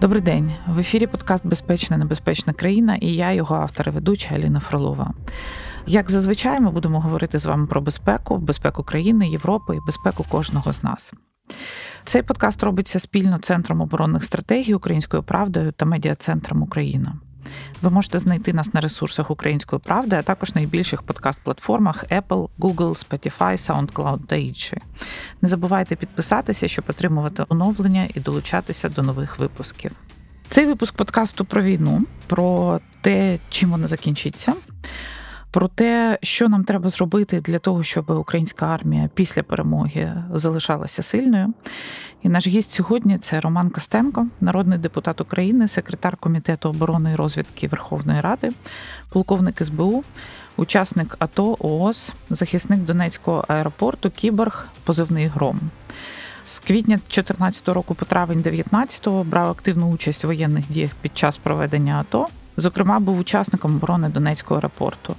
Добрий день в ефірі подкаст Безпечна небезпечна країна і я, його автор і ведуча Аліна Фролова. Як зазвичай, ми будемо говорити з вами про безпеку, безпеку країни, Європи і безпеку кожного з нас. Цей подкаст робиться спільно Центром оборонних стратегій Українською правдою та медіа-центром Україна. Ви можете знайти нас на ресурсах Української правди, а також найбільших подкаст-платформах Apple, Google, Spotify, SoundCloud та інші. Не забувайте підписатися, щоб отримувати оновлення і долучатися до нових випусків. Цей випуск подкасту про війну, про те, чим вона закінчиться про те, що нам треба зробити для того, щоб українська армія після перемоги залишалася сильною. І наш гість сьогодні це Роман Костенко, народний депутат України, секретар комітету оборони і розвідки Верховної Ради, полковник СБУ, учасник АТО ООС, захисник Донецького аеропорту, Кіборг, позивний гром. З квітня 2014 року по травень 2019 брав активну участь у воєнних діях під час проведення АТО. Зокрема, був учасником оборони Донецького аеропорту.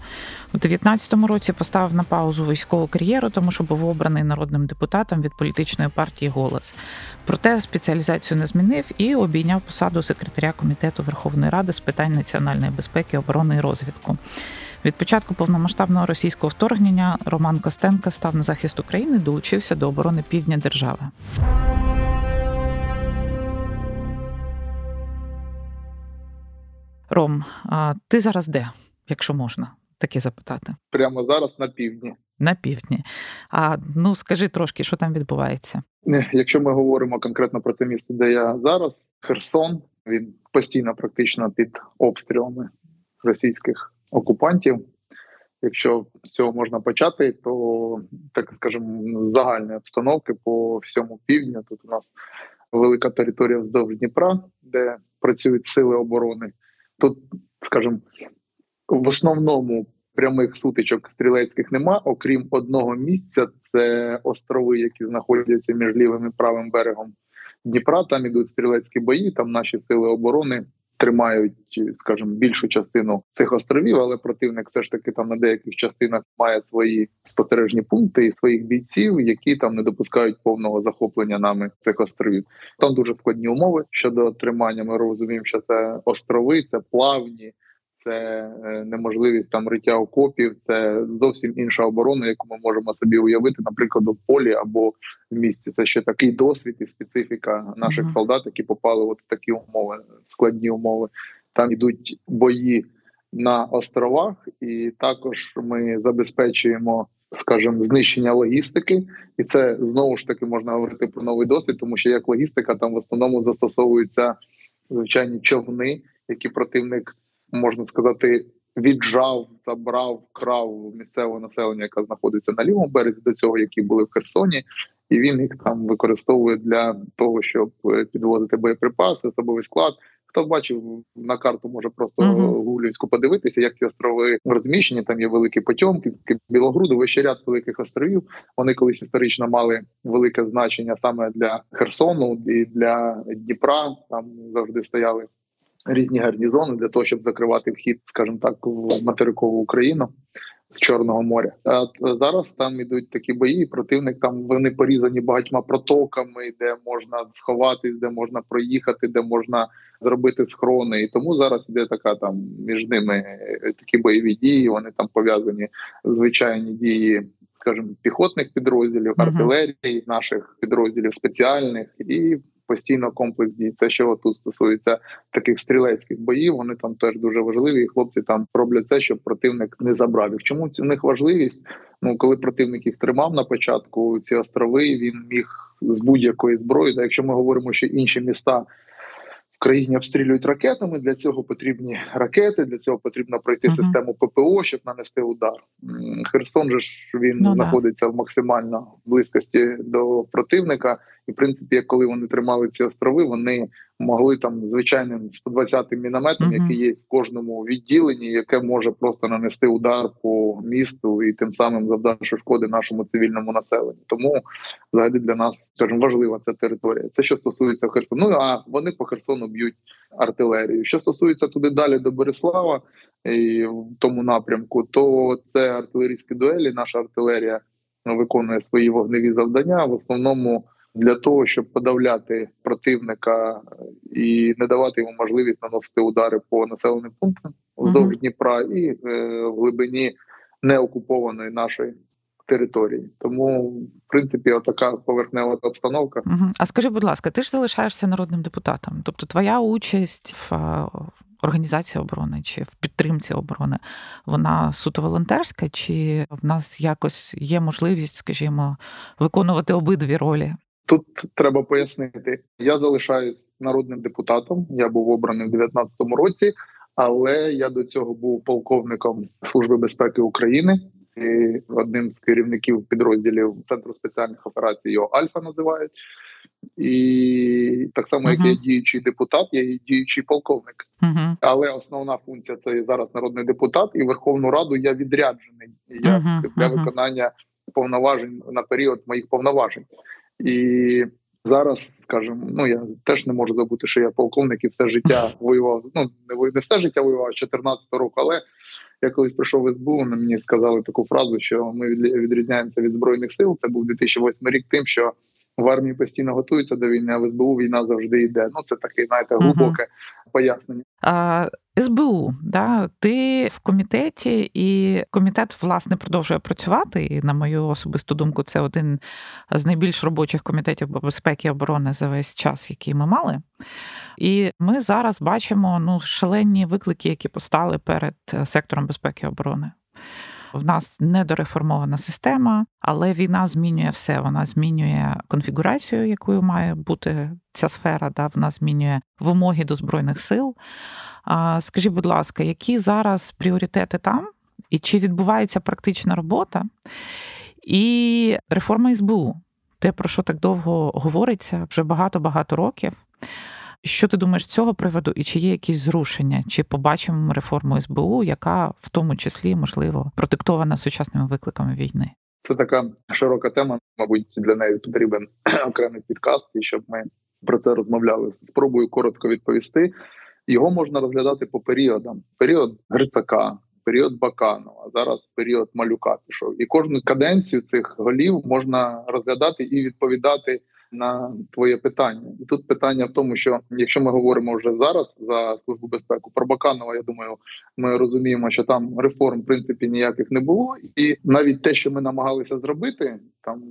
У 2019 році поставив на паузу військову кар'єру, тому що був обраний народним депутатом від політичної партії Голос. Проте спеціалізацію не змінив і обійняв посаду секретаря комітету Верховної Ради з питань національної безпеки, оборони і розвідку. Від початку повномасштабного російського вторгнення Роман Костенко став на захист України, долучився до оборони півдня держави. Ром, а ти зараз де, якщо можна таке запитати? Прямо зараз на півдні. На півдні. А ну скажи трошки, що там відбувається? Якщо ми говоримо конкретно про те місце, де я зараз, Херсон, він постійно практично під обстрілами російських окупантів. Якщо з цього можна почати, то так скажемо, загальні обстановки по всьому півдню. Тут у нас велика територія вздовж Дніпра, де працюють сили оборони. Тут, скажімо, в основному прямих сутичок стрілецьких нема, окрім одного місця. Це острови, які знаходяться між лівим і правим берегом Дніпра. Там ідуть стрілецькі бої. Там наші сили оборони тримають, скажімо, більшу частину цих островів, але противник все ж таки там на деяких частинах має свої спостережні пункти і своїх бійців, які там не допускають повного захоплення нами цих островів. Там дуже складні умови щодо тримання. Ми розуміємо, що це острови, це плавні це е, неможливість там риття окопів, це зовсім інша оборона, яку ми можемо собі уявити, наприклад, у полі або в місті. Це ще такий досвід і специфіка наших mm-hmm. солдат, які попали от в такі умови, складні умови. Там йдуть бої на островах, і також ми забезпечуємо. Скажімо, знищення логістики, і це знову ж таки можна говорити про новий досвід, тому що як логістика там в основному застосовуються звичайні човни, які противник можна сказати, віджав, забрав, вкрав місцеве населення, яке знаходиться на лівому березі до цього, які були в Херсоні, і він їх там використовує для того, щоб е, підвозити боєприпаси, особовий склад. Хто бачив на карту, може просто uh-huh. гуглівську подивитися, як ці острови розміщені. Там є великі потьомки, Білогрудовий ще ряд великих островів. Вони колись історично мали велике значення саме для Херсону і для Дніпра. Там завжди стояли різні гарнізони для того, щоб закривати вхід, скажімо так, в материкову Україну з Чорного моря. А зараз там ідуть такі бої. Противник там вони порізані багатьма протоками, де можна сховатись, де можна проїхати, де можна зробити схорони. І тому зараз іде така там між ними е, такі бойові дії. Вони там пов'язані звичайні дії. Скажімо, піхотних підрозділів, артилерії, наших підрозділів спеціальних і постійно комплекс дій. Те, що тут стосується таких стрілецьких боїв, вони там теж дуже важливі. і Хлопці там роблять це, щоб противник не забрав їх. Чому у них важливість? Ну коли противник їх тримав на початку, ці острови він міг з будь-якої зброї. Та якщо ми говоримо, що інші міста країні обстрілюють ракетами. Для цього потрібні ракети. Для цього потрібно пройти uh-huh. систему ППО, щоб нанести удар. Херсон же ж він ну, знаходиться да. в максимально близькості до противника. І в принципі, коли вони тримали ці острови, вони могли там звичайним 120-м мінометом, uh-huh. який є в кожному відділенні, яке може просто нанести удар по місту і тим самим завдавши шкоди нашому цивільному населенню. Тому взагалі для нас скажімо, важлива ця територія. Це що стосується Херсону. Ну а вони по Херсону б'ють артилерію. Що стосується туди далі до Борислава і в тому напрямку, то це артилерійські дуелі. Наша артилерія виконує свої вогневі завдання. В основному для того, щоб подавляти противника і не давати йому можливість наносити удари по населеним пунктам вздовж mm-hmm. Дніпра і е, в глибині неокупованої нашої території. Тому, в принципі, отака поверхнева обстановка. Угу. А скажи, будь ласка, ти ж залишаєшся народним депутатом? Тобто, твоя участь в організації оборони чи в підтримці оборони, вона суто волонтерська, чи в нас якось є можливість, скажімо, виконувати обидві ролі? Тут треба пояснити. Я залишаюсь народним депутатом. Я був обраний в 2019 році, але я до цього був полковником Служби безпеки України і одним з керівників підрозділів Центру спеціальних операцій його Альфа називають. І так само, як uh-huh. я діючий депутат, я і діючий полковник. Uh-huh. Але основна функція це зараз народний депутат, і Верховну Раду я відряджений я uh-huh. для виконання повноважень на період моїх повноважень. І зараз, скажімо, ну я теж не можу забути, що я полковник і все життя воював. Ну не не все життя воював 14 року, але я колись прийшов в СБУ, мені сказали таку фразу, що ми відрізняємося від збройних сил. Це був 2008 рік, тим, що в армії постійно готуються до війни, а в СБУ війна завжди йде. Ну це таке, знаєте, глибоке uh-huh. пояснення. А, СБУ, да, ти в комітеті, і комітет власне продовжує працювати. І на мою особисту думку, це один з найбільш робочих комітетів безпеки і оборони за весь час, який ми мали. І ми зараз бачимо ну шалені виклики, які постали перед сектором безпеки і оборони. В нас недореформована система, але війна змінює все. Вона змінює конфігурацію, якою має бути ця сфера. Да, Вона змінює вимоги до збройних сил. Скажіть, будь ласка, які зараз пріоритети там, і чи відбувається практична робота? І реформа СБУ, те, про що так довго говориться, вже багато-багато років. Що ти думаєш з цього приводу, і чи є якісь зрушення? Чи побачимо реформу СБУ, яка в тому числі можливо продиктована сучасними викликами війни? Це така широка тема. Мабуть, для неї потрібен окремий підкаст, і щоб ми про це розмовляли. Спробую коротко відповісти. Його можна розглядати по періодам: період Грицака, період Баканова, зараз період малюка пішов. І кожну каденцію цих голів можна розглядати і відповідати на твоє питання, і тут питання в тому, що якщо ми говоримо вже зараз за службу безпеку про Баканова, я думаю, ми розуміємо, що там реформ в принципі ніяких не було, і навіть те, що ми намагалися зробити, там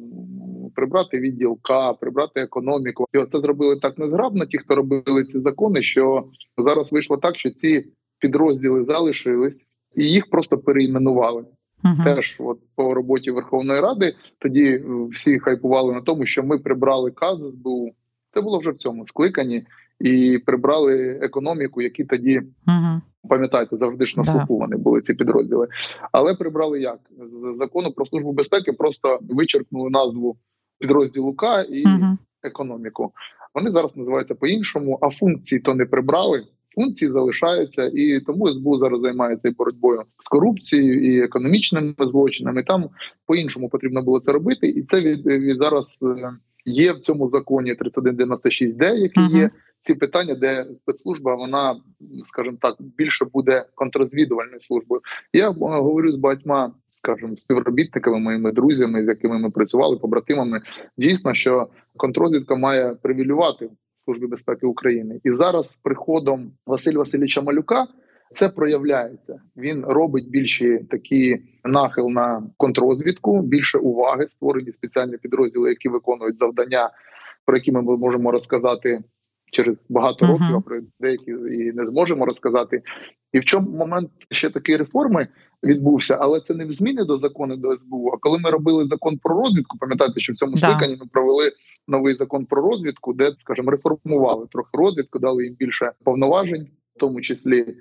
прибрати відділ К, прибрати економіку, і ось це зробили так незграбно. Ті, хто робили ці закони, що зараз вийшло так, що ці підрозділи залишились, і їх просто переіменували. Uh-huh. Теж от по роботі Верховної Ради тоді е, всі хайпували на тому, що ми прибрали КАЗ СБУ. Це було вже в цьому скликанні, і прибрали економіку, які тоді uh-huh. пам'ятаєте, завжди ж на слуху uh-huh. були ці підрозділи. Але прибрали як з закону про службу безпеки, просто вичеркнули назву підрозділу К і економіку. Вони зараз називаються по-іншому, а функції то не прибрали функції залишаються, і тому СБУ зараз займається і боротьбою з корупцією і економічними злочинами. Там по іншому потрібно було це робити, і це від, від зараз е, є в цьому законі 3196 д який uh-huh. є. Ці питання, де спецслужба, вона, скажімо так, більше буде контрозвідувальною службою. Я говорю з багатьма, скажімо, співробітниками, моїми друзями, з якими ми працювали, побратимами. Дійсно, що контрозвідка має привілювати Служби безпеки України. І зараз з приходом Василь Васильовича Малюка це проявляється. Він робить більші такі нахил на контрозвідку, більше уваги, створені спеціальні підрозділи, які виконують завдання, про які ми можемо розказати через багато uh-huh. років, а про деякі і не зможемо розказати. І в чому момент ще такі реформи відбувся, але це не в зміни до закону до СБУ. А коли ми робили закон про розвідку, пам'ятаєте, що в цьому скликанні ми провели новий закон про розвідку, де, скажімо, реформували трохи розвідку, дали їм більше повноважень, в тому числі.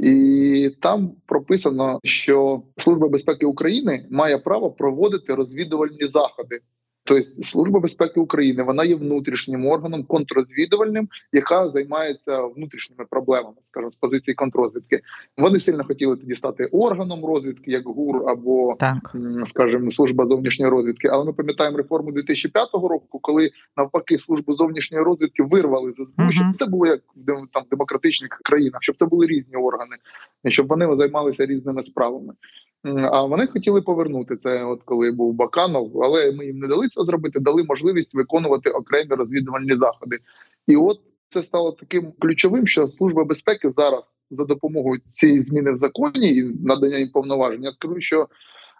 І там прописано, що служба безпеки України має право проводити розвідувальні заходи Тобто служба безпеки України вона є внутрішнім органом контррозвідувальним, яка займається внутрішніми проблемами, скажімо, з позиції контррозвідки. Вони сильно хотіли тоді стати органом розвідки, як ГУР або так. скажімо, служба зовнішньої розвідки. Але ми пам'ятаємо реформу 2005 року, коли навпаки службу зовнішньої розвідки вирвали з СБУ, щоб це було як в там демократичних країнах, щоб це були різні органи, щоб вони займалися різними справами. А вони хотіли повернути це, от коли був Баканов, але ми їм не дали це зробити, дали можливість виконувати окремі розвідувальні заходи. І от це стало таким ключовим, що служба безпеки зараз за допомогою цієї зміни в законі і надання їм повноважень. Я скажу, що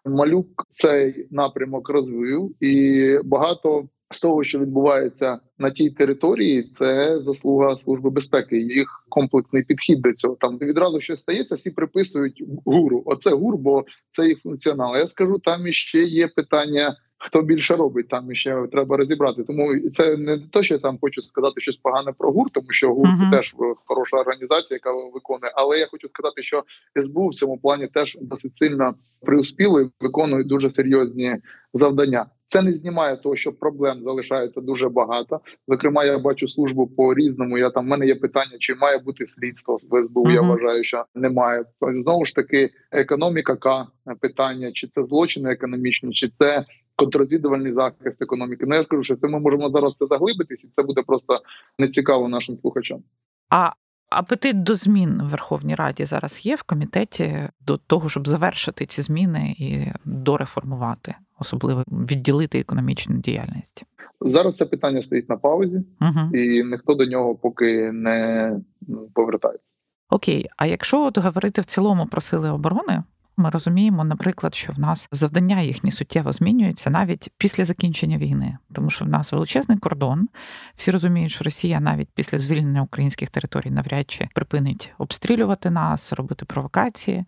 малюк цей напрямок розвив, і багато з того, що відбувається на тій території, це заслуга служби безпеки. Їх комплексний підхід до цього. Там відразу щось стається, всі приписують гуру. Оце гур, бо це їх функціонал. Я скажу, там іще є питання. Хто більше робить, там ще треба розібрати. Тому це не те, що я там хочу сказати щось погане про ГУР, тому що ГУР uh-huh. це теж хороша організація, яка виконує. Але я хочу сказати, що СБУ в цьому плані теж досить сильно приуспіло і виконує дуже серйозні завдання. Це не знімає того, що проблем залишається дуже багато. Зокрема, я бачу службу по різному. Я там в мене є питання, чи має бути слідство в СБУ. Uh-huh. Я вважаю, що немає. Знову ж таки, економіка К питання, чи це злочини економічні, чи це контррозвідувальний захист економіки. Ну я скажу, що це ми можемо зараз це заглибитись, і це буде просто нецікаво нашим слухачам. А апетит до змін в Верховній Раді зараз є в комітеті до того, щоб завершити ці зміни і дореформувати, особливо відділити економічну діяльність. Зараз це питання стоїть на паузі, угу. і ніхто до нього поки не повертається. Окей, а якщо от говорити в цілому про сили оборони, ми розуміємо, наприклад, що в нас завдання їхні суттєво змінюються навіть після закінчення війни, тому що в нас величезний кордон. Всі розуміють, що Росія навіть після звільнення українських територій навряд чи припинить обстрілювати нас, робити провокації.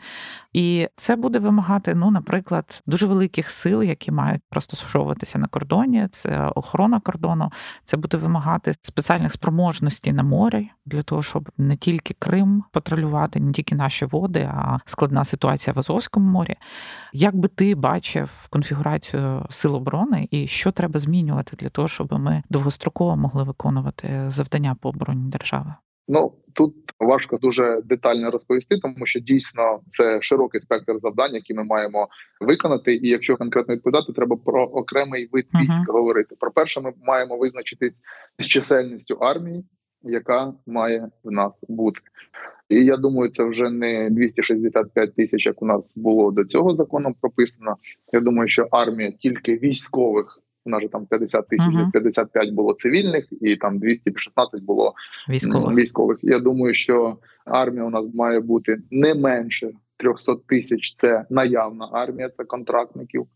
І це буде вимагати, ну, наприклад, дуже великих сил, які мають пристосовуватися на кордоні. Це охорона кордону, це буде вимагати спеціальних спроможностей на морі для того, щоб не тільки Крим патрулювати, не тільки наші води, а складна ситуація в Азов. Азовському морі. Як би ти бачив конфігурацію сил оборони і що треба змінювати для того, щоб ми довгостроково могли виконувати завдання по обороні держави? Ну тут важко дуже детально розповісти, тому що дійсно це широкий спектр завдань, які ми маємо виконати. І якщо конкретно відповідати, треба про окремий вид військ uh-huh. говорити. Про перше, ми маємо визначитись з чисельністю армії, яка має в нас бути. І я думаю, це вже не 265 тисяч, як у нас було до цього закону прописано. Я думаю, що армія тільки військових. У нас же там 50 тисяч, uh-huh. 55 було цивільних, і там 216 було військових. військових. Я думаю, що армія у нас має бути не менше 300 тисяч. Це наявна армія, це контрактників.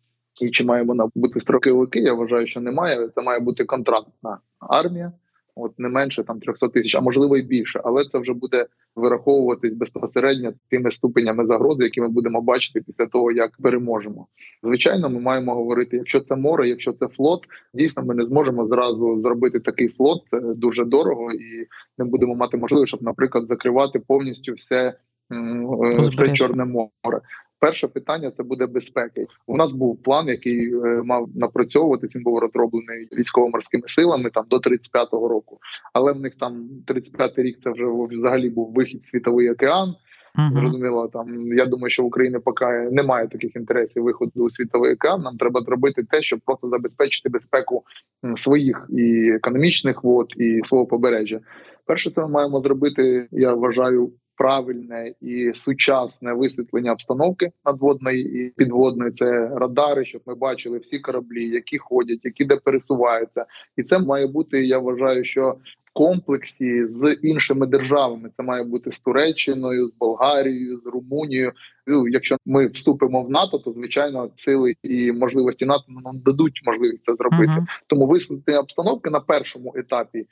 І чи має вона бути строковики? Я вважаю, що немає. Це має бути контрактна армія от не менше там 300 тисяч, а можливо і більше, але це вже буде вираховуватись безпосередньо тими ступенями загрози, які ми будемо бачити після того, як переможемо. Звичайно, ми маємо говорити, якщо це море, якщо це флот, дійсно ми не зможемо зразу зробити такий флот дуже дорого, і не будемо мати можливість, щоб, наприклад, закривати повністю все. Все чорне море Перше питання це буде безпеки. У нас був план, який е, мав напрацьовуватися. Він був розроблений військово-морськими силами там до 35-го року. Але в них там 35-й рік це вже взагалі був вихід в світовий океан. Uh-huh. Зрозуміло, там я думаю, що в Україні поки немає таких інтересів виходу у світовий океан. Нам треба зробити те, щоб просто забезпечити безпеку своїх і економічних вод і свого побережжя. Перше, це ми маємо зробити. Я вважаю правильне і сучасне висвітлення обстановки надводної і підводної. Це радари, щоб ми бачили всі кораблі, які ходять, які де пересуваються, і це має бути. Я вважаю, що комплексі з іншими державами. Це має бути з Туреччиною, з Болгарією, з Румунією. Ну, якщо ми вступимо в НАТО, то звичайно сили і можливості НАТО нам дадуть можливість це зробити. Uh-huh. Тому висвітлення обстановки на першому етапі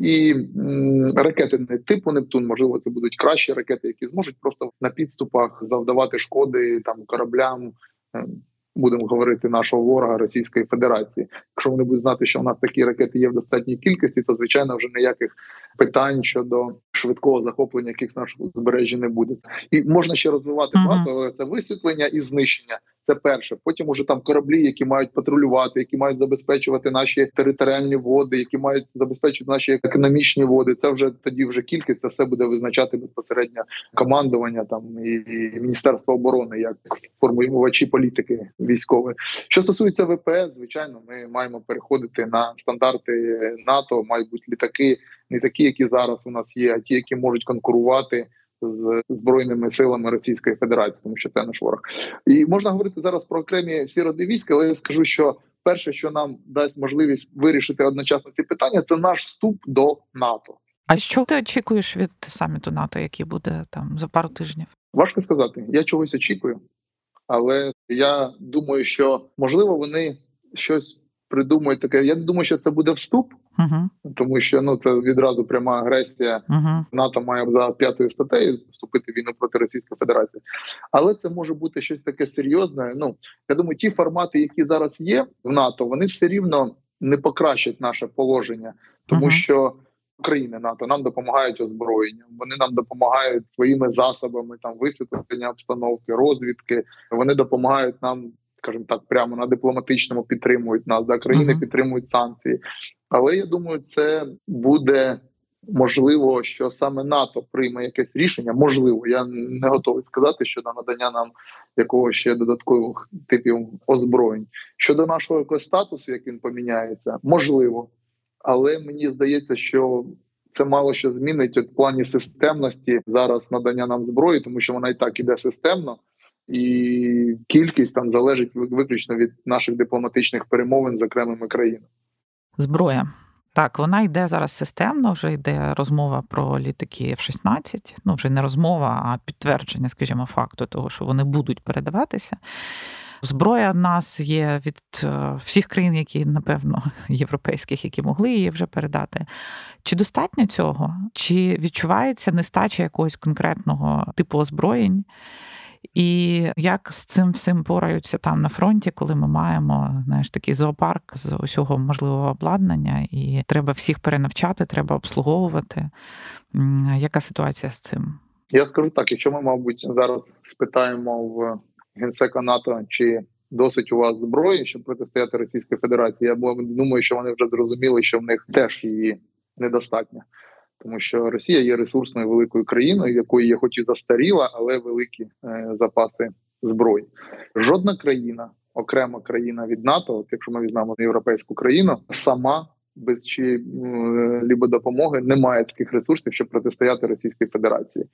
і м, ракети не типу Нептун, можливо, це будуть кращі ракети, які зможуть просто на підступах завдавати шкоди там кораблям будемо говорити нашого ворога Російської Федерації. Якщо вони будуть знати, що у нас такі ракети є в достатній кількості, то звичайно вже ніяких питань щодо швидкого захоплення якихось наших узбережжя не буде. І можна ще розвивати багато, але це висвітлення і знищення. Це перше. Потім уже там кораблі, які мають патрулювати, які мають забезпечувати наші територіальні води, які мають забезпечувати наші економічні води. Це вже тоді вже кількість це все буде визначати безпосередньо командування там і, міністерство оборони як формулювачі політики військової. Що стосується ВПС, звичайно, ми маємо переходити на стандарти НАТО, мають бути літаки, не такі, які зараз у нас є, а ті, які можуть конкурувати з збройними силами Російської Федерації, тому що це наш ворог, і можна говорити зараз про окремі сіроди війська, але я скажу, що перше, що нам дасть можливість вирішити одночасно ці питання, це наш вступ до НАТО. А що ти очікуєш від саміту НАТО, який буде там за пару тижнів? Важко сказати. Я чогось очікую, але я думаю, що можливо вони щось придумають таке. Я думаю, що це буде вступ, угу. тому що ну це відразу пряма агресія. Угу. НАТО має за п'ятою статтею вступити в війну проти Російської Федерації, але це може бути щось таке серйозне. Ну я думаю, ті формати, які зараз є в НАТО, вони все рівно не покращать наше положення, тому угу. що. країни НАТО нам допомагають озброєнням. Вони нам допомагають своїми засобами там висвітлення обстановки, розвідки. Вони допомагають нам скажімо так, прямо на дипломатичному підтримують нас, да країни uh-huh. підтримують санкції. Але я думаю, це буде можливо, що саме НАТО прийме якесь рішення. Можливо, я не готовий сказати щодо надання нам якогось ще додаткових типів озброєнь щодо нашого якогось статусу, як він поміняється, можливо, але мені здається, що. Це мало що змінить от в плані системності зараз надання нам зброї, тому що вона і так іде системно і кількість там залежить виключно від наших дипломатичних перемовин з окремими країнами. Зброя. Так, вона йде зараз системно, вже йде розмова про літаки F-16. Ну, вже не розмова, а підтвердження, скажімо, факту того, що вони будуть передаватися. Зброя в нас є від е, всіх країн, які, напевно, європейських, які могли її вже передати. Чи достатньо цього? Чи відчувається нестача якогось конкретного типу озброєнь? І як з цим всім пораються там на фронті, коли ми маємо знаєш, такий зоопарк з усього можливого обладнання, і треба всіх перенавчати, треба обслуговувати. Яка ситуація з цим? Я скажу так: якщо ми, мабуть, зараз спитаємо в генсека НАТО, чи досить у вас зброї, щоб протистояти Російській Федерації, я думаю, що вони вже зрозуміли, що в них теж її недостатньо тому що Росія є ресурсною великою країною, якої є, хоч і застаріла, але великі е, запаси зброї. Жодна країна, окрема країна від НАТО, от якщо ми візьмемо європейську країну, сама без чи лібо допомоги не має таких ресурсів, щоб протистояти Російській Федерації.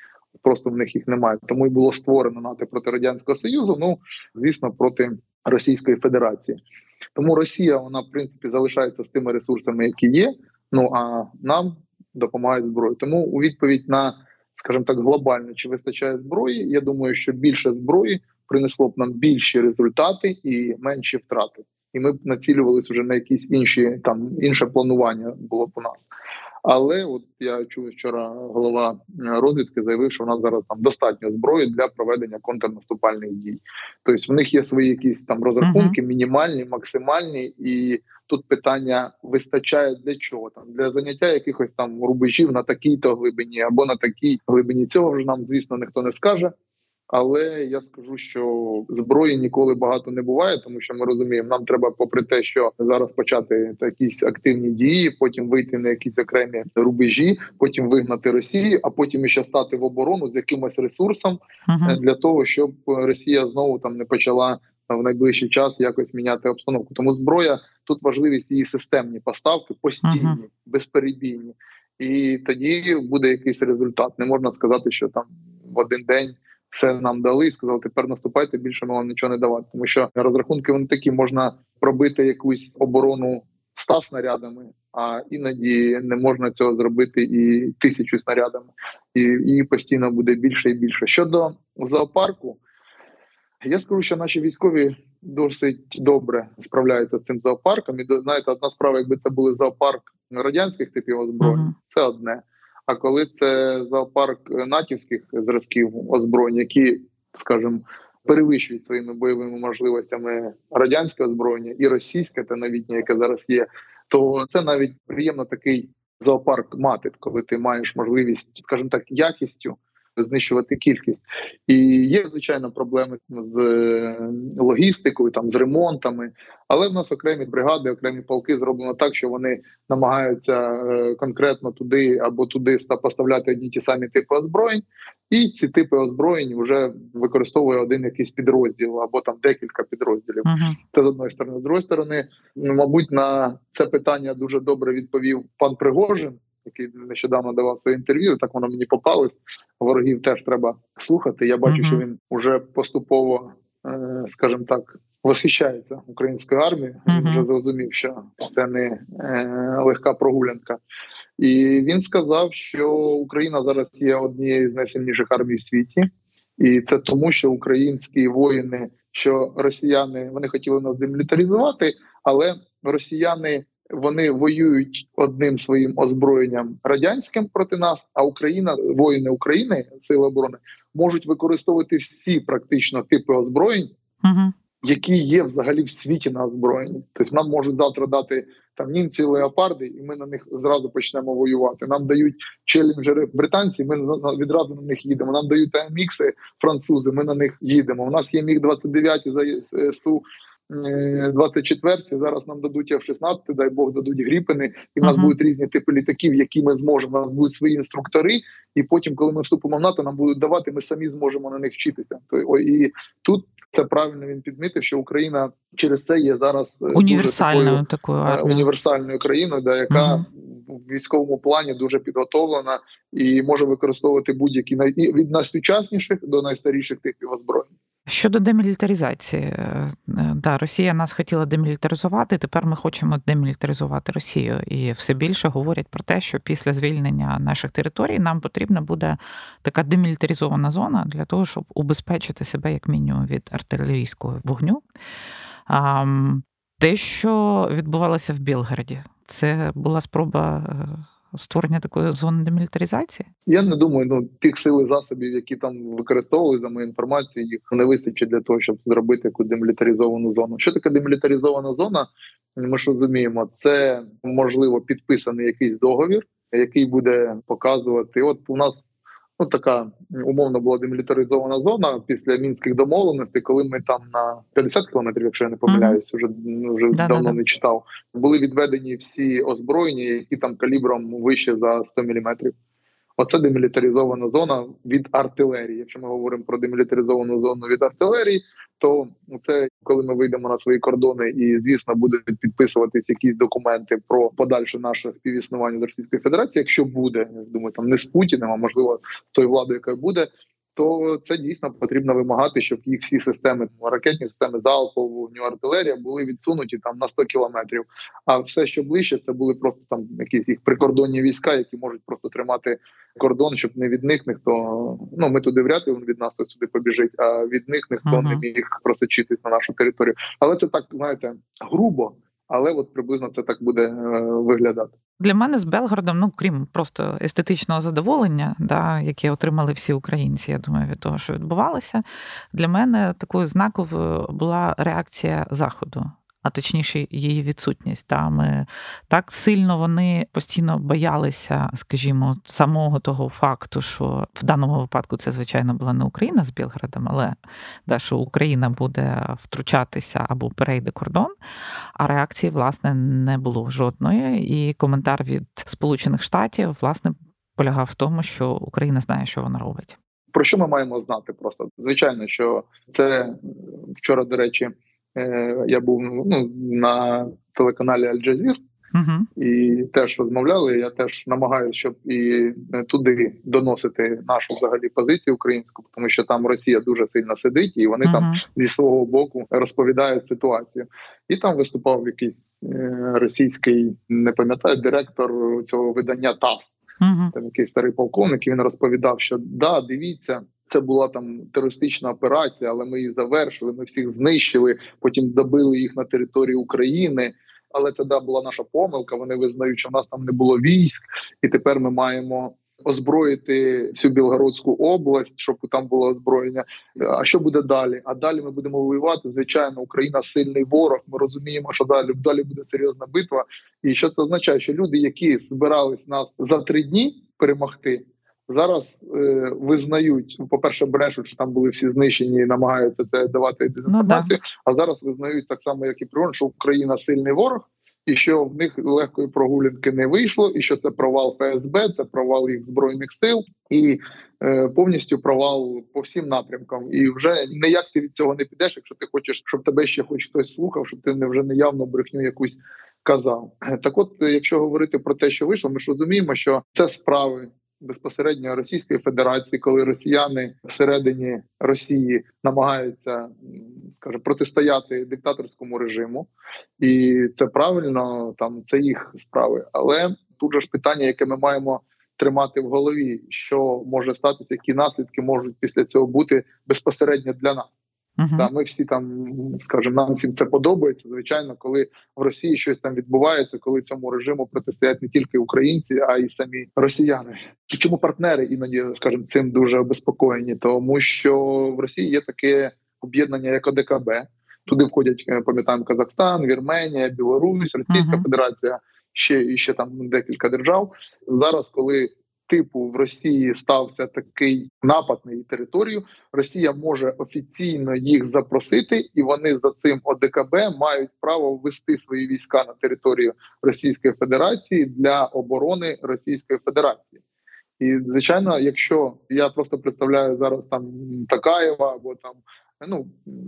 Просто в них їх немає. Тому і було створено НАТО проти радянського союзу. Ну звісно, проти Російської Федерації. Тому Росія вона в принципі залишається з тими ресурсами, які є. Ну а нам допомагають зброю. Тому у відповідь на, скажімо так, глобально чи вистачає зброї. Я думаю, що більше зброї принесло б нам більші результати і менші втрати. І ми б націлювалися вже на якісь інші там інше планування було б у нас. Але от я чув вчора голова розвідки заявив, що в нас зараз там достатньо зброї для проведення контрнаступальних дій. Тобто в них є свої якісь там розрахунки, мінімальні, максимальні, і тут питання вистачає для чого там для заняття якихось там рубежів на такій-то глибині або на такій глибині. Цього вже нам, звісно, ніхто не скаже. Але я скажу, що зброї ніколи багато не буває, тому що ми розуміємо, нам треба, попри те, що зараз почати якісь активні дії, потім вийти на якісь окремі рубежі, потім вигнати Росію, а потім ще стати в оборону з якимось ресурсом uh-huh. для того, щоб Росія знову там не почала в найближчий час якось міняти обстановку. Тому зброя тут важливість її системні поставки, постійні, uh-huh. безперебійні, і тоді буде якийсь результат. Не можна сказати, що там в один день все нам дали і сказали, тепер наступайте більше ми вам нічого не давати. Тому що розрахунки вони такі можна пробити якусь оборону ста снарядами, а іноді не можна цього зробити і тисячу снарядами, і її постійно буде більше і більше. Щодо зоопарку, я скажу, що наші військові досить добре справляються з цим зоопарком. І знаєте, одна справа, якби це були зоопарк радянських типів озброєнь, uh-huh. це одне. А коли це зоопарк натівських зразків озброєнь, які, скажімо, перевищують своїми бойовими можливостями радянське озброєння і російське та новітнє, яке зараз є, то це навіть приємно такий зоопарк мати, коли ти маєш можливість, скажімо так, якістю знищувати кількість. І є звичайно проблеми з е, логістикою, там з ремонтами. Але в нас окремі бригади, окремі полки зроблено так, що вони намагаються е, конкретно туди або туди поставляти одні ті самі типи озброєнь, і ці типи озброєнь вже використовує один якийсь підрозділ або там декілька підрозділів. Uh-huh. Це з одної сторони, з другої сторони, ну мабуть, на це питання дуже добре відповів пан Пригожин який нещодавно давав своє інтерв'ю. Так воно мені попалось. Ворогів теж треба слухати. Я бачу, uh-huh. що він уже поступово, е, скажімо так, восхищається українською армією. Uh-huh. Він вже зрозумів, що це не е, легка прогулянка, і він сказав, що Україна зараз є однією з найсильніших армій в світі, і це тому, що українські воїни, що росіяни вони хотіли нас демілітаризувати, але росіяни вони воюють одним своїм озброєнням радянським проти нас. А Україна, воїни України, сили оборони можуть використовувати всі практично типи озброєнь, uh які є взагалі в світі на озброєнні. Тобто нам можуть завтра дати там німці леопарди, і ми на них зразу почнемо воювати. Нам дають челенджери британці. Ми відразу на них їдемо. Нам дають АМікси французи. Ми на них їдемо. У нас є міг 29 за су 24 Зараз нам дадуть F-16, дай Бог дадуть гріпини, і в нас uh-huh. будуть різні типи літаків, які ми зможемо. У нас будуть свої інструктори, і потім, коли ми вступимо в НАТО, нам будуть давати. Ми самі зможемо на них вчитися. То і тут це правильно він підмітив, що Україна через це є зараз е, універсальною такою, такою е, універсальною країною, да яка uh-huh. в військовому плані дуже підготовлена і може використовувати будь-які від найсучасніших до найстаріших типів озброєнь. Щодо демілітаризації, е, да, Росія нас хотіла демілітаризувати. Тепер ми хочемо демілітаризувати Росію, і все більше говорять про те, що після звільнення наших територій нам потрібна буде така демілітаризована зона для того, щоб убезпечити себе як мінімум від артилерійського вогню. Те, що відбувалося в Білграді, це була спроба е, створення такої зони демілітаризації? Я не думаю, ну тих сил і засобів, які там використовували за мою інформацію, їх не вистачить для того, щоб зробити яку демілітаризовану зону. Що таке демілітаризована зона? Ми ж розуміємо, це можливо підписаний якийсь договір, який буде показувати. От у нас ну така умовно була демілітаризована зона після мінських домовленостей, коли ми там на 50 кілометрів, якщо я не помиляюсь, вже вже да, давно да, не читав. Були відведені всі озброєння, які там калібром вище за 100 міліметрів. Оце демілітаризована зона від артилерії. Якщо ми говоримо про демілітаризовану зону від артилерії, то це коли ми вийдемо на свої кордони, і звісно будуть підписуватись якісь документи про подальше наше співіснування з Російською Федерацією. Якщо буде, я думаю, там не з Путіним, а можливо з тою владою, яка буде, то це дійсно потрібно вимагати, щоб їх всі системи, ракетні системи залпового артилерія були відсунуті там на 100 кілометрів. А все, що ближче, це були просто там якісь їх прикордонні війська, які можуть просто тримати кордон, щоб не від них ніхто ну ми туди вряд ли він від нас сюди побіжить, а від них ніхто uh-huh. не міг просочитись на нашу територію. Але це так знаєте грубо але от приблизно це так буде е, виглядати. Для мене з Белгородом, ну крім просто естетичного задоволення, да, яке отримали всі українці, я думаю, від того, що відбувалося, для мене такою знаковою була реакція заходу а точніше, її відсутність. Та ми так сильно вони постійно боялися, скажімо, самого того факту, що в даному випадку це звичайно була не Україна з Білградом, але да, що Україна буде втручатися або перейде кордон. А реакції, власне, не було жодної. І коментар від Сполучених Штатів власне полягав в тому, що Україна знає, що вона робить. Про що ми маємо знати? Просто звичайно, що це вчора, до речі. Е, я був ну, на телеканалі Аль-Джазір uh-huh. і теж розмовляли. Я теж намагаюся, щоб і туди доносити нашу взагалі позицію українську, тому що там Росія дуже сильно сидить, і вони uh-huh. там зі свого боку розповідають ситуацію. І там виступав якийсь е, російський, не пам'ятаю, директор цього видання ТАСС. Uh-huh. Там якийсь старий полковник. і Він розповідав, що да, дивіться. Це була там терористична операція, але ми її завершили. Ми всіх знищили. Потім добили їх на території України. Але це да була наша помилка. Вони визнають, що в нас там не було військ, і тепер ми маємо озброїти всю Білгородську область, щоб там було озброєння. А що буде далі? А далі ми будемо воювати. Звичайно, Україна сильний ворог. Ми розуміємо, що далі далі буде серйозна битва. І що це означає, що люди, які збирались нас за три дні перемогти. Зараз е, визнають, по перше, брешуть, що там були всі знищені і намагаються це давати дезінформацію. Ну, да. А зараз визнають так само, як і Пригон, що Україна сильний ворог, і що в них легкої прогулянки не вийшло, і що це провал ФСБ, це провал їх збройних сил і е, повністю провал по всім напрямкам. І вже ніяк ти від цього не підеш, якщо ти хочеш, щоб тебе ще хоч хтось слухав, щоб ти не вже неявно брехню якусь казав. Так, от, якщо говорити про те, що вийшло, ми ж розуміємо, що це справи безпосередньо Російської Федерації, коли росіяни всередині Росії намагаються скажімо, протистояти диктаторському режиму, і це правильно, там це їх справи. Але тут же ж питання, яке ми маємо тримати в голові, що може статися, які наслідки можуть після цього бути безпосередньо для нас. Uh-huh. Та ми всі там скажімо, нам всім це подобається. Звичайно, коли в Росії щось там відбувається, коли цьому режиму протистоять не тільки українці, а й самі росіяни. Чому партнери іноді скажімо, цим дуже обеспокоєні? Тому що в Росії є таке об'єднання, як ОДКБ. Туди входять е, пам'ятаємо Казахстан, Вірменія, Білорусь, Російська uh-huh. Федерація. Ще і ще там декілька держав зараз, коли типу в Росії стався такий напад на її територію, Росія може офіційно їх запросити, і вони за цим ОДКБ мають право ввести свої війська на територію Російської Федерації для оборони Російської Федерації. І звичайно, якщо я просто представляю зараз там Такаєва або там, ну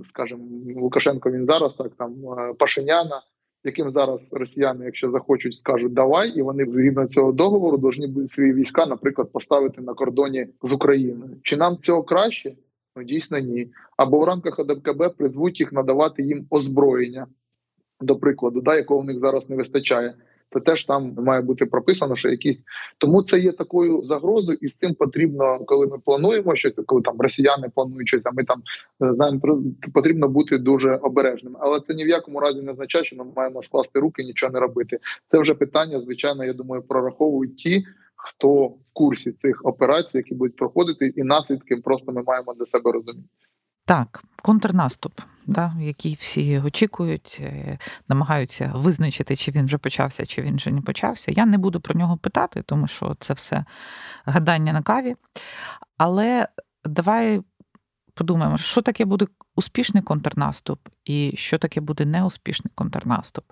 скажімо, Лукашенко, він зараз так там е, Пашиняна яким зараз росіяни, якщо захочуть, скажуть давай, і вони згідно цього договору повинні свої війська, наприклад, поставити на кордоні з Україною. Чи нам цього краще? Ну дійсно ні. Або в рамках ОДКБ призвуть їх надавати їм озброєння, до прикладу, да, якого в них зараз не вистачає то теж там має бути прописано, що якісь тому це є такою загрозою, і з цим потрібно, коли ми плануємо щось, коли там росіяни планують щось, а ми там е, знаємо, потрібно бути дуже обережними. Але це ні в якому разі не означає, що ми маємо скласти руки, нічого не робити. Це вже питання, звичайно. Я думаю, прораховують ті. Хто в курсі цих операцій, які будуть проходити, і наслідки просто ми маємо для себе розуміти. Так, контрнаступ, да, який всі очікують, е, намагаються визначити, чи він вже почався, чи він вже не почався. Я не буду про нього питати, тому що це все гадання на каві. Але давай подумаємо, що таке буде успішний контрнаступ, і що таке буде неуспішний контрнаступ.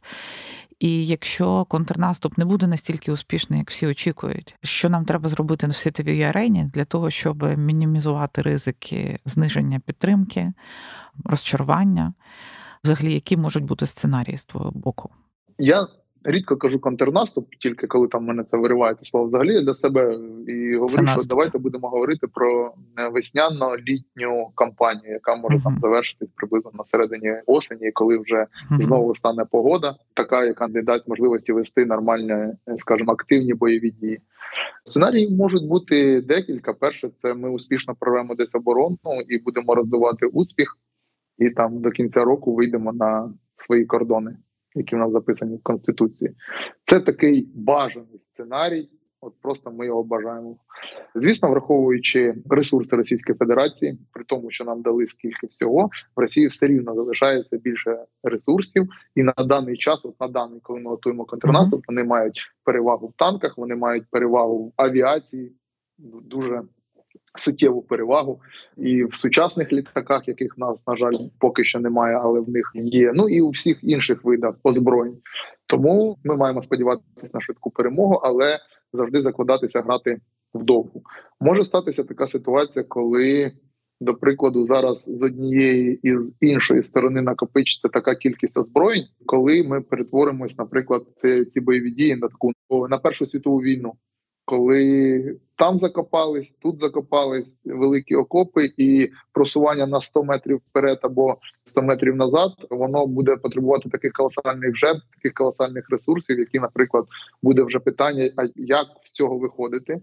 І якщо контрнаступ не буде настільки успішний, як всі очікують, що нам треба зробити на світовій арені для того, щоб мінімізувати ризики зниження підтримки, розчарування, взагалі, які можуть бути сценарії з твого боку? Я рідко кажу контрнаступ, тільки коли там мене це виривається слово взагалі я для себе і говорю, що давайте будемо говорити про е, весняно-літню кампанію, яка може uh-huh. там завершитись приблизно на середині осені, коли вже uh-huh. знову стане погода, така яка не дасть можливості вести нормальні, е, скажімо, активні бойові дії. Сценарії можуть бути декілька. Перше, це ми успішно прорвемо десь оборону і будемо розвивати успіх, і там до кінця року вийдемо на свої кордони які в нас записані в конституції. Це такий бажаний сценарій. От просто ми його бажаємо. Звісно, враховуючи ресурси Російської Федерації, при тому, що нам дали скільки всього, в Росії все рівно залишається більше ресурсів, і на даний час, от на даний, коли ми готуємо контрнаступ, вони мають перевагу в танках, вони мають перевагу в авіації. Дуже суттєву перевагу і в сучасних літаках, яких в нас на жаль поки що немає, але в них є. Ну і у всіх інших видах озброєнь. Тому ми маємо сподіватися на швидку перемогу, але завжди закладатися грати вдовгу. Може статися така ситуація, коли. До прикладу, зараз з однієї і з іншої сторони накопичиться така кількість озброєнь, коли ми перетворимось, наприклад, ці бойові дії на таку на першу світову війну коли там закопались, тут закопались великі окопи, і просування на 100 метрів вперед або 100 метрів назад, воно буде потребувати таких колосальних жертв, таких колосальних ресурсів, які, наприклад, буде вже питання: а як з цього виходити?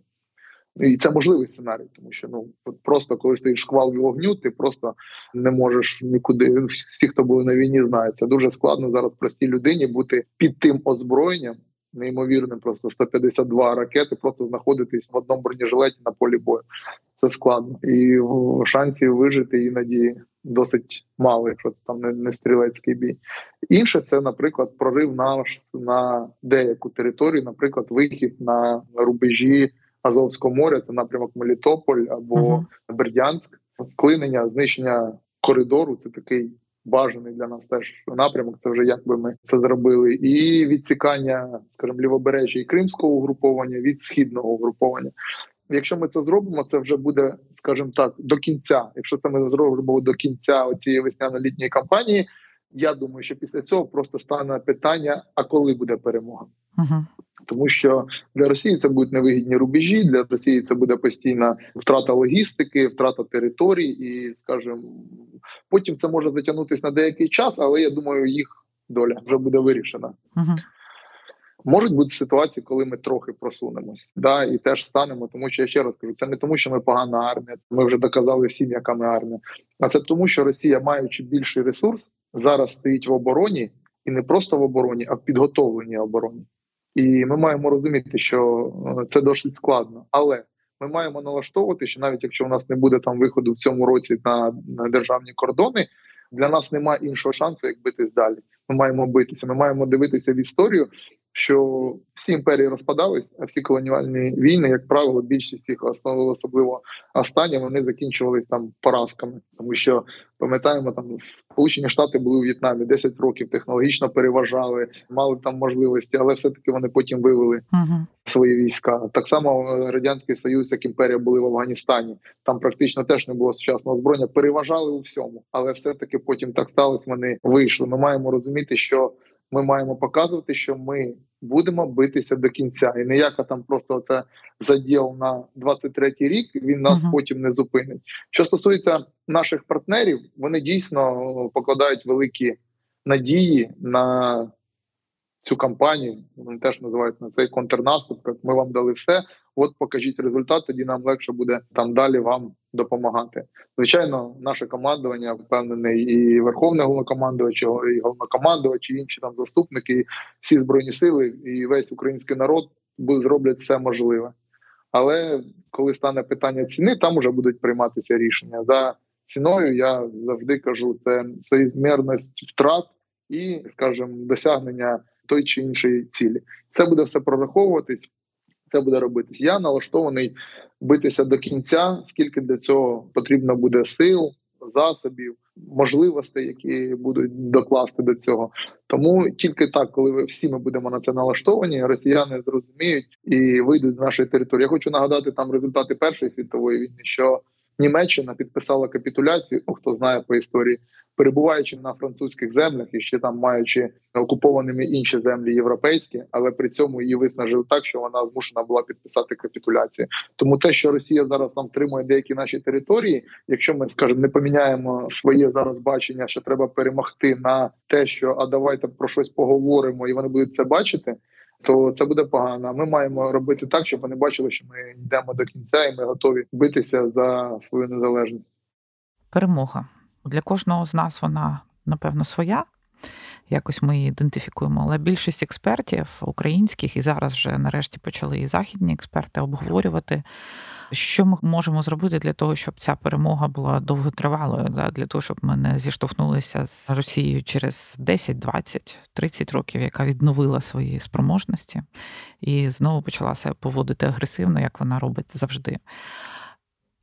І це можливий сценарій, тому що ну просто коли стоїть шквал вогню, ти просто не можеш нікуди. Всі, хто були на війні, знають, це дуже складно зараз простій людині бути під тим озброєнням, неймовірним, просто 152 ракети, просто знаходитись в одному бронежилеті на полі бою. Це складно, і шансів вижити іноді досить мало, якщо це там не, не стрілецький бій. Інше це, наприклад, прорив наш на деяку територію, наприклад, вихід на рубежі Азовського моря, це напрямок Мелітополь або uh-huh. Бердянськ, вклинення, знищення коридору. Це такий бажаний для нас теж напрямок. Це вже як би ми це зробили, і відсікання, скажімо, лівобережжя і кримського угруповання від східного угруповання. Якщо ми це зробимо, це вже буде, скажімо так, до кінця. Якщо це ми зробимо до кінця цієї весняно-літньої кампанії, я думаю, що після цього просто стане питання: а коли буде перемога? Угу. Тому що для Росії це будуть невигідні рубежі. Для Росії це буде постійна втрата логістики, втрата територій, і скажімо, потім це може затягнутися на деякий час, але я думаю, їх доля вже буде вирішена. Угу. Можуть бути ситуації, коли ми трохи просунемось, да і теж станемо. Тому що я ще раз кажу, це не тому, що ми погана армія. Ми вже доказали всім, яка ми армія, а це тому, що Росія, маючи більший ресурс, зараз стоїть в обороні, і не просто в обороні, а в підготовленій обороні. І ми маємо розуміти, що е, це досить складно, але ми маємо налаштовувати, що навіть якщо у нас не буде там виходу в цьому році на, на державні кордони, для нас немає іншого шансу, як битись далі. Ми маємо битися. Ми маємо дивитися в історію, що всі імперії розпадались, а всі колоніальні війни, як правило, більшість їх основи, особливо останні, вони закінчувалися там поразками, тому що пам'ятаємо, там Сполучені Штати були у В'єтнамі 10 років, технологічно переважали, мали там можливості, але все таки вони потім вивели uh свої війська. Так само е, радянський союз, як імперія, були в Афганістані. Там практично теж не було сучасного озброєння, переважали у всьому, але все таки потім так сталося. Вони вийшли. Ми маємо розуміти, що ми маємо показувати, що ми будемо битися до кінця, і ніяка там просто це заділ на 23-й рік. Він нас uh-huh. потім не зупинить. Що стосується наших партнерів, вони дійсно покладають великі надії на цю кампанію. Вони теж називають на цей контрнаступ. Як ми вам дали все. От покажіть результат, тоді нам легше буде там далі вам допомагати. Звичайно, наше командування впевнений, і верховне головнокомандувач, і головнокомандувач, і інші там заступники, і всі збройні сили, і весь український народ зроблять все можливе. Але коли стане питання ціни, там вже будуть прийматися рішення за ціною. Я завжди кажу, це соізмірність втрат і, скажімо, досягнення той чи іншої цілі. Це буде все прораховуватись це буде робитись. Я налаштований битися до кінця, скільки для цього потрібно буде сил, засобів, можливостей, які будуть докласти до цього. Тому тільки так, коли всі ми будемо на це налаштовані, росіяни зрозуміють і вийдуть з нашої території. Я хочу нагадати там результати першої світової війни. що Німеччина підписала капітуляцію. Ну хто знає по історії, перебуваючи на французьких землях і ще там маючи окупованими інші землі європейські, але при цьому її виснажили так, що вона змушена була підписати капітуляцію. Тому те, що Росія зараз нам тримує деякі наші території, якщо ми скажімо, не поміняємо своє зараз бачення, що треба перемогти на те, що а давайте про щось поговоримо, і вони будуть це бачити то це буде погано. Ми маємо робити так, щоб вони бачили, що ми йдемо до кінця, і ми готові битися за свою незалежність. Перемога для кожного з нас вона напевно своя. Якось ми її ідентифікуємо. Але більшість експертів українських і зараз вже нарешті почали і західні експерти обговорювати що ми можемо зробити для того, щоб ця перемога була довготривалою, для того, щоб ми не зіштовхнулися з Росією через 10, 20, 30 років, яка відновила свої спроможності і знову почала себе поводити агресивно, як вона робить завжди.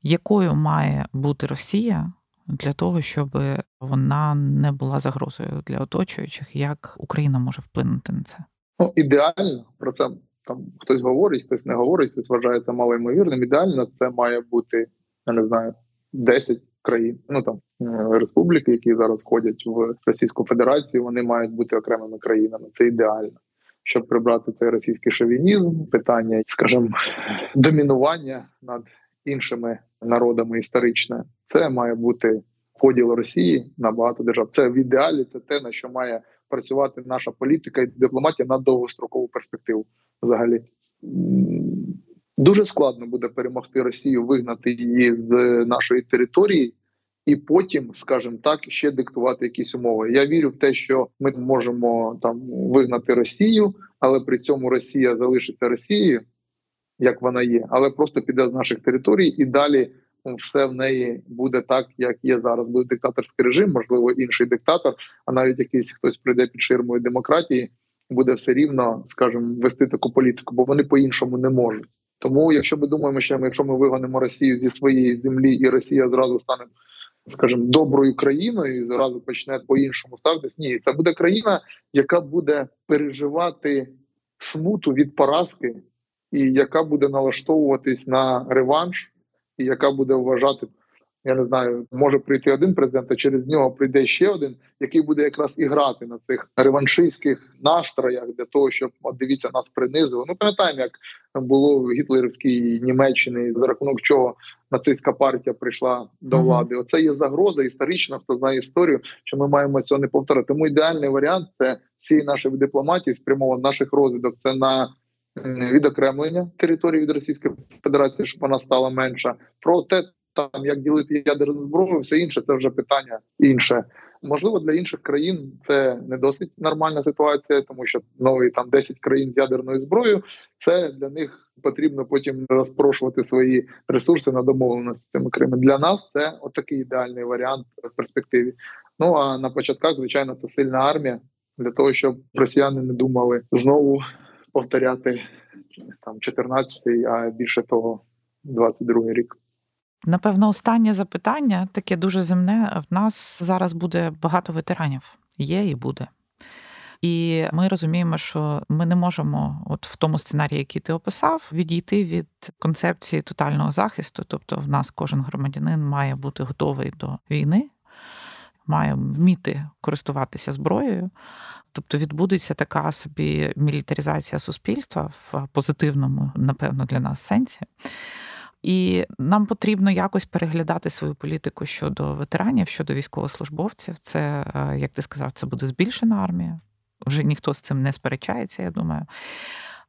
Якою має бути Росія для того, щоб вона не була загрозою для оточуючих, як Україна може вплинути на це? Ну, ідеально про це там хтось говорить, хтось не говорить, хтось вважає це малоймовірним. Ідеально це має бути, я не знаю, 10 країн. Ну там е, республіки, які зараз входять в Російську Федерацію, вони мають бути окремими країнами. Це ідеально. Щоб прибрати цей російський шовінізм, питання, скажімо, домінування над іншими народами історичне, це має бути поділ Росії на багато держав. Це в ідеалі, це те на що має працювати наша політика і дипломатія на довгострокову перспективу взагалі. Дуже складно буде перемогти Росію, вигнати її з нашої території, і потім, скажімо так, ще диктувати якісь умови. Я вірю в те, що ми можемо там вигнати Росію, але при цьому Росія залишиться Росією, як вона є, але просто піде з наших територій, і далі все в неї буде так, як є зараз. Буде диктаторський режим, можливо, інший диктатор, а навіть якийсь хтось прийде під ширмою демократії буде все рівно, скажімо, вести таку політику, бо вони по-іншому не можуть. Тому, якщо ми думаємо, що ми, якщо ми вигонимо Росію зі своєї землі, і Росія зразу стане, скажімо, доброю країною і зразу почне по-іншому ставитись, ні, це буде країна, яка буде переживати смуту від поразки, і яка буде налаштовуватись на реванш, і яка буде вважати я не знаю, може прийти один президент, а через нього прийде ще один, який буде якраз і грати на цих реваншистських настроях для того, щоб от дивіться, нас принизили. Ну пам'ятаємо, як було в гітлерівській Німеччині, за рахунок чого нацистська партія прийшла до влади. Оце є загроза історична. Хто знає історію, що ми маємо цього не повторити. Тому ідеальний варіант це всі наші дипломатії спрямовано наших розвідок. Це на відокремлення території від Російської Федерації, щоб вона стала менша. Про те, там як ділити ядерну зброю, все інше це вже питання інше. Можливо, для інших країн це не досить нормальна ситуація, тому що нові там 10 країн з ядерною зброєю. Це для них потрібно потім розпрошувати свої ресурси на домовленості з цими. Для нас це отакий ідеальний варіант в перспективі. Ну а на початках, звичайно, це сильна армія для того, щоб росіяни не думали знову повторяти там 14-й, а більше того, 22-й рік. Напевно, останнє запитання таке дуже земне. В нас зараз буде багато ветеранів. Є і буде. І ми розуміємо, що ми не можемо, от в тому сценарії, який ти описав, відійти від концепції тотального захисту. Тобто, в нас кожен громадянин має бути готовий до війни, має вміти користуватися зброєю. Тобто відбудеться така собі мілітаризація суспільства в позитивному, напевно, для нас сенсі. І нам потрібно якось переглядати свою політику щодо ветеранів, щодо військовослужбовців. Це, е, як ти сказав, це буде збільшена армія. Вже ніхто з цим не сперечається, я думаю.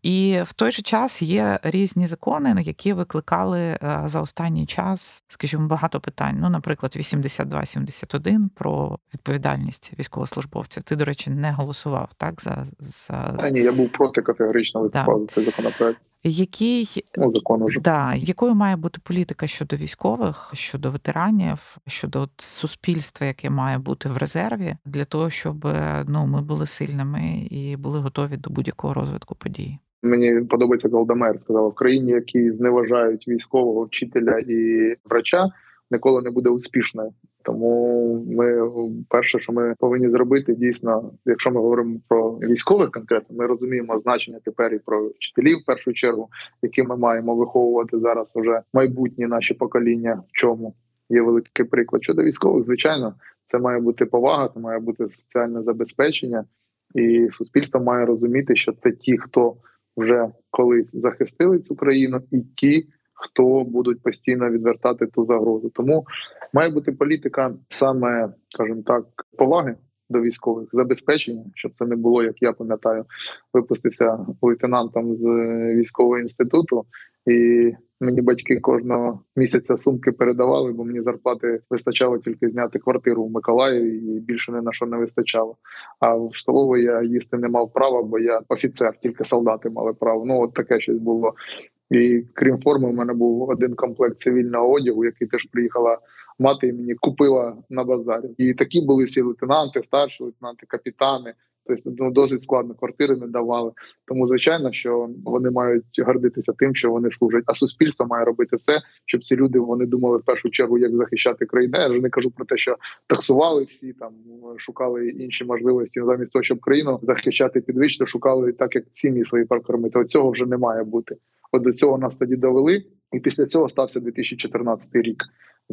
І в той же час є різні закони, які викликали е, за останній час, скажімо, багато питань. Ну, наприклад, 82-71 про відповідальність військовослужбовців. Ти, до речі, не голосував так за за ні, я був проти категорично виступав за цей законопроект. Який ну, закон уже. Да, якою має бути політика щодо військових, щодо ветеранів, щодо от суспільства, яке має бути в резерві, для того, щоб ну ми були сильними і були готові до будь-якого розвитку подій? Мені подобається Голдамер сказала в країні, які зневажають військового вчителя і врача, ніколи не буде успішною. Тому ми перше, що ми повинні зробити, дійсно, якщо ми говоримо про військових конкретно, ми розуміємо значення тепер і про вчителів в першу чергу, які ми маємо виховувати зараз. Уже майбутні наші покоління. В чому є великий приклад щодо військових, звичайно, це має бути повага, це має бути соціальне забезпечення, і суспільство має розуміти, що це ті, хто вже колись захистили цю країну, і ті хто будуть постійно відвертати ту загрозу. Тому має бути політика саме, скажімо так, поваги до військових забезпечення, щоб це не було, як я пам'ятаю, випустився лейтенантом з військового інституту, і мені батьки кожного місяця сумки передавали, бо мені зарплати вистачало тільки зняти квартиру в Миколаєві і більше ні на що не вистачало. А в столову я їсти не мав права, бо я офіцер, тільки солдати мали право. Ну от таке щось було. І крім форми, у мене був один комплект цивільного одягу, який теж приїхала мати і мені купила на базарі. І такі були всі лейтенанти, старші лейтенанти, капітани. Тобто ну, досить складно квартири не давали. Тому звичайно, що вони мають гордитися тим, що вони служать. А суспільство має робити все, щоб ці люди вони думали в першу чергу, як захищати країну. Я вже не кажу про те, що таксували всі там, шукали інші можливості замість того, щоб країну захищати підвищити, шукали так, як сім'ї свої прокормити. От цього вже не має бути. От до цього нас тоді довели, і після цього стався 2014 рік,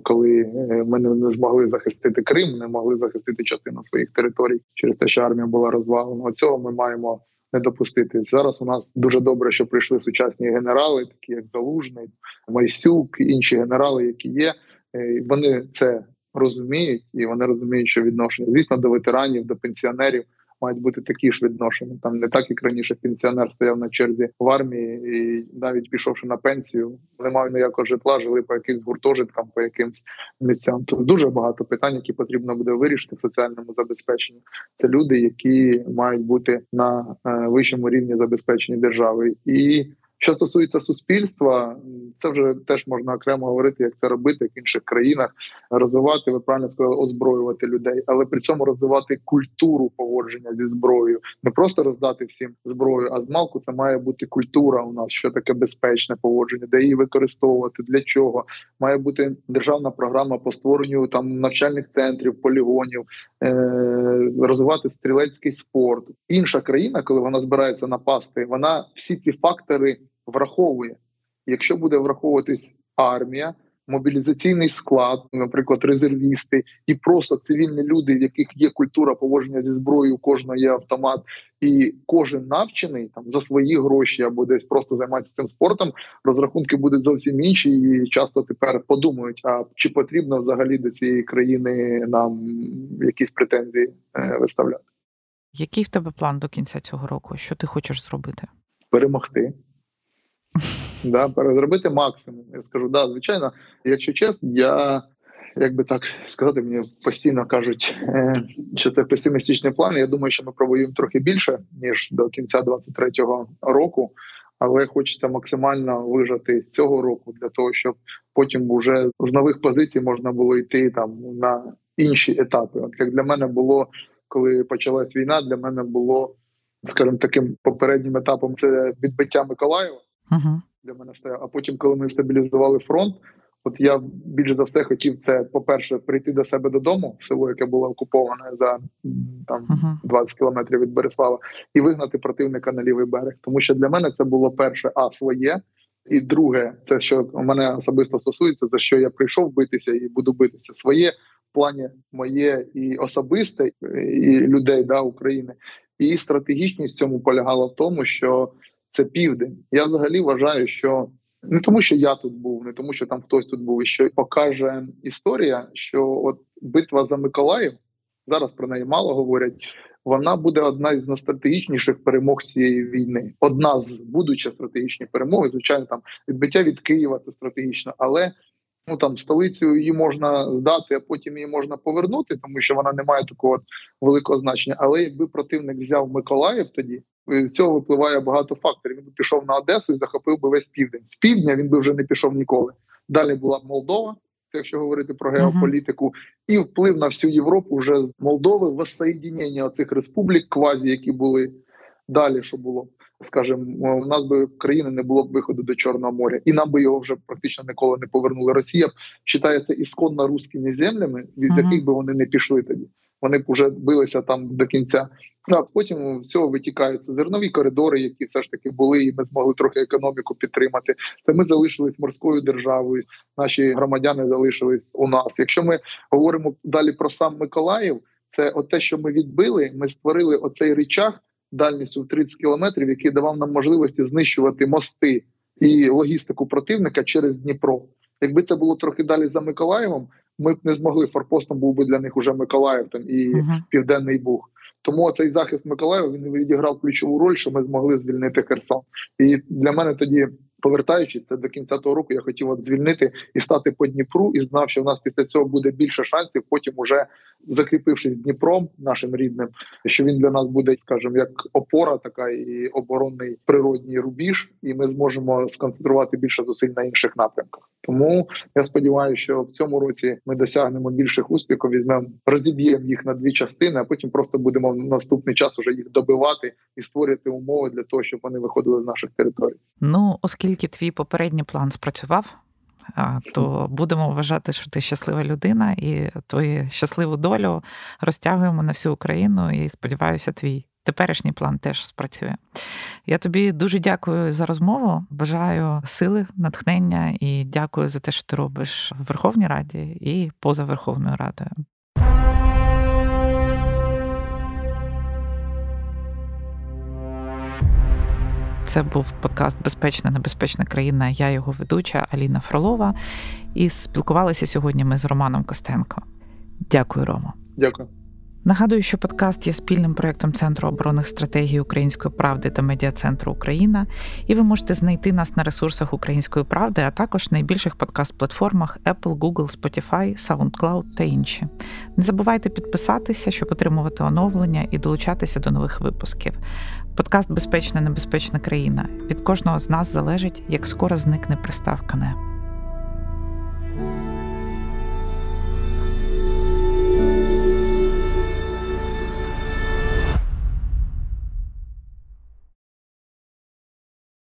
коли е, ми не змогли захистити Крим, не могли захистити частину своїх територій через те, що армія була розвалена. Цього ми маємо не допустити. Зараз у нас дуже добре, що прийшли сучасні генерали, такі як Залужний, Майсюк, інші генерали, які є. Е, вони це розуміють, і вони розуміють, що відношення звісно до ветеранів, до пенсіонерів мають бути такі ж відношення. Там не так, як раніше пенсіонер стояв на черзі в армії, і навіть пішовши на пенсію, не мав ніякого житла, жили по якимсь гуртожиткам, по якимсь місцям. Тут дуже багато питань, які потрібно буде вирішити в соціальному забезпеченні. Це люди, які мають бути на е, вищому рівні забезпечені держави і. Що стосується суспільства, це вже теж можна окремо говорити, як це робити як в інших країнах, розвивати, ви правильно сказали, озброювати людей, але при цьому розвивати культуру поводження зі зброєю, не просто роздати всім зброю, а з малку це має бути культура. У нас що таке безпечне поводження, де її використовувати, для чого має бути державна програма по створенню там навчальних центрів, полігонів, е- розвивати стрілецький спорт. Інша країна, коли вона збирається напасти, вона всі ці фактори враховує. Якщо буде враховуватись армія, мобілізаційний склад, наприклад, резервісти, і просто цивільні люди, в яких є культура поводження зі зброєю, у кожного є автомат, і кожен навчений там за свої гроші або десь просто займається цим спортом. Розрахунки будуть зовсім інші, і часто тепер подумають: а чи потрібно взагалі до цієї країни нам якісь претензії е, виставляти? Який в тебе план до кінця цього року? Що ти хочеш зробити? Перемогти. Да, Зробити максимум. Я скажу, да, звичайно, якщо чесно, я як би так сказати, мені постійно кажуть, е, що це песимістичний план. Я думаю, що ми провоюємо трохи більше ніж до кінця 23-го року. Але хочеться максимально вижати з цього року для того, щоб потім вже з нових позицій можна було йти там на інші етапи. От як для мене було, коли почалась війна, для мене було, скажімо, таким попереднім етапом це відбиття Миколаєва. Uh-huh. Для мене стояв. А потім, коли ми стабілізували фронт, от я більш за все хотів це, по-перше, прийти до себе додому, село, яке було окуповане за там uh-huh. 20 кілометрів від Береслава, і вигнати противника на лівий берег. Тому що для мене це було перше, а своє. І друге, це що мене особисто стосується, за що я прийшов битися і буду битися своє в плані моє і особисте, і людей да України. І стратегічність в цьому полягала в тому, що це південь. Я взагалі вважаю, що не тому, що я тут був, не тому, що там хтось тут був, і що покаже історія, що от битва за Миколаїв зараз про неї мало говорять. Вона буде одна із найстратегічніших перемог цієї війни. Одна з будучи стратегічні перемоги. Звичайно, там відбиття від Києва це стратегічно, але ну там столицю її можна здати, а потім її можна повернути, тому що вона не має такого великого значення. Але якби противник взяв Миколаїв тоді, з цього випливає багато факторів. Він би пішов на Одесу і захопив би весь південь. З півдня він би вже не пішов ніколи. Далі була б Молдова, якщо говорити про геополітику, uh-huh. і вплив на всю Європу вже з Молдови воссоєдінення цих республік, квазі, які були далі, що було. Скажімо, у нас би країни не було б виходу до Чорного моря, і нам би його вже практично ніколи не повернули. Росія вважається ісконно руськими землями, від uh-huh. яких би вони не пішли тоді. Вони б вже билися там до кінця а потім всього витікаються зернові коридори, які все ж таки були, і ми змогли трохи економіку підтримати. Це ми залишились морською державою. Наші громадяни залишились у нас. Якщо ми говоримо далі про сам Миколаїв, це от те, що ми відбили. Ми створили оцей речах дальністю в 30 кілометрів, який давав нам можливості знищувати мости і логістику противника через Дніпро. Якби це було трохи далі за Миколаєвом, ми б не змогли форпостом. Був би для них уже Миколаїв там і uh-huh. Південний Буг. Тому цей захист Миколаєва він відіграв ключову роль, що ми змогли звільнити Херсон. І для мене тоді. Повертаючись це до кінця того року, я хотів от звільнити і стати по Дніпру, і знав, що в нас після цього буде більше шансів. Потім, уже закріпившись Дніпром, нашим рідним, що він для нас буде, скажімо, як опора, така і оборонний природній рубіж, і ми зможемо сконцентрувати більше зусиль на інших напрямках. Тому я сподіваюся, що в цьому році ми досягнемо більших успіхів. Візьмемо, розіб'ємо їх на дві частини, а потім просто будемо в наступний час уже їх добивати і створювати умови для того, щоб вони виходили з наших територій. Ну оскільки твій попередній план спрацював. То будемо вважати, що ти щаслива людина, і твою щасливу долю розтягуємо на всю Україну. І сподіваюся, твій теперішній план теж спрацює. Я тобі дуже дякую за розмову. Бажаю сили, натхнення і дякую за те, що ти робиш в Верховній Раді і поза Верховною Радою. Це був подкаст Безпечна небезпечна країна. Я його ведуча Аліна Фролова. І спілкувалися сьогодні ми з Романом Костенко. Дякую, Ромо. Дякую. Нагадую, що подкаст є спільним проєктом Центру оборонних стратегій Української правди та медіа центру Україна, і ви можете знайти нас на ресурсах Української правди, а також найбільших подкаст-платформах Apple, Google, Spotify, SoundCloud та інші. Не забувайте підписатися, щоб отримувати оновлення і долучатися до нових випусків. Подкаст Безпечна небезпечна країна. Від кожного з нас залежить, як скоро зникне приставка «не».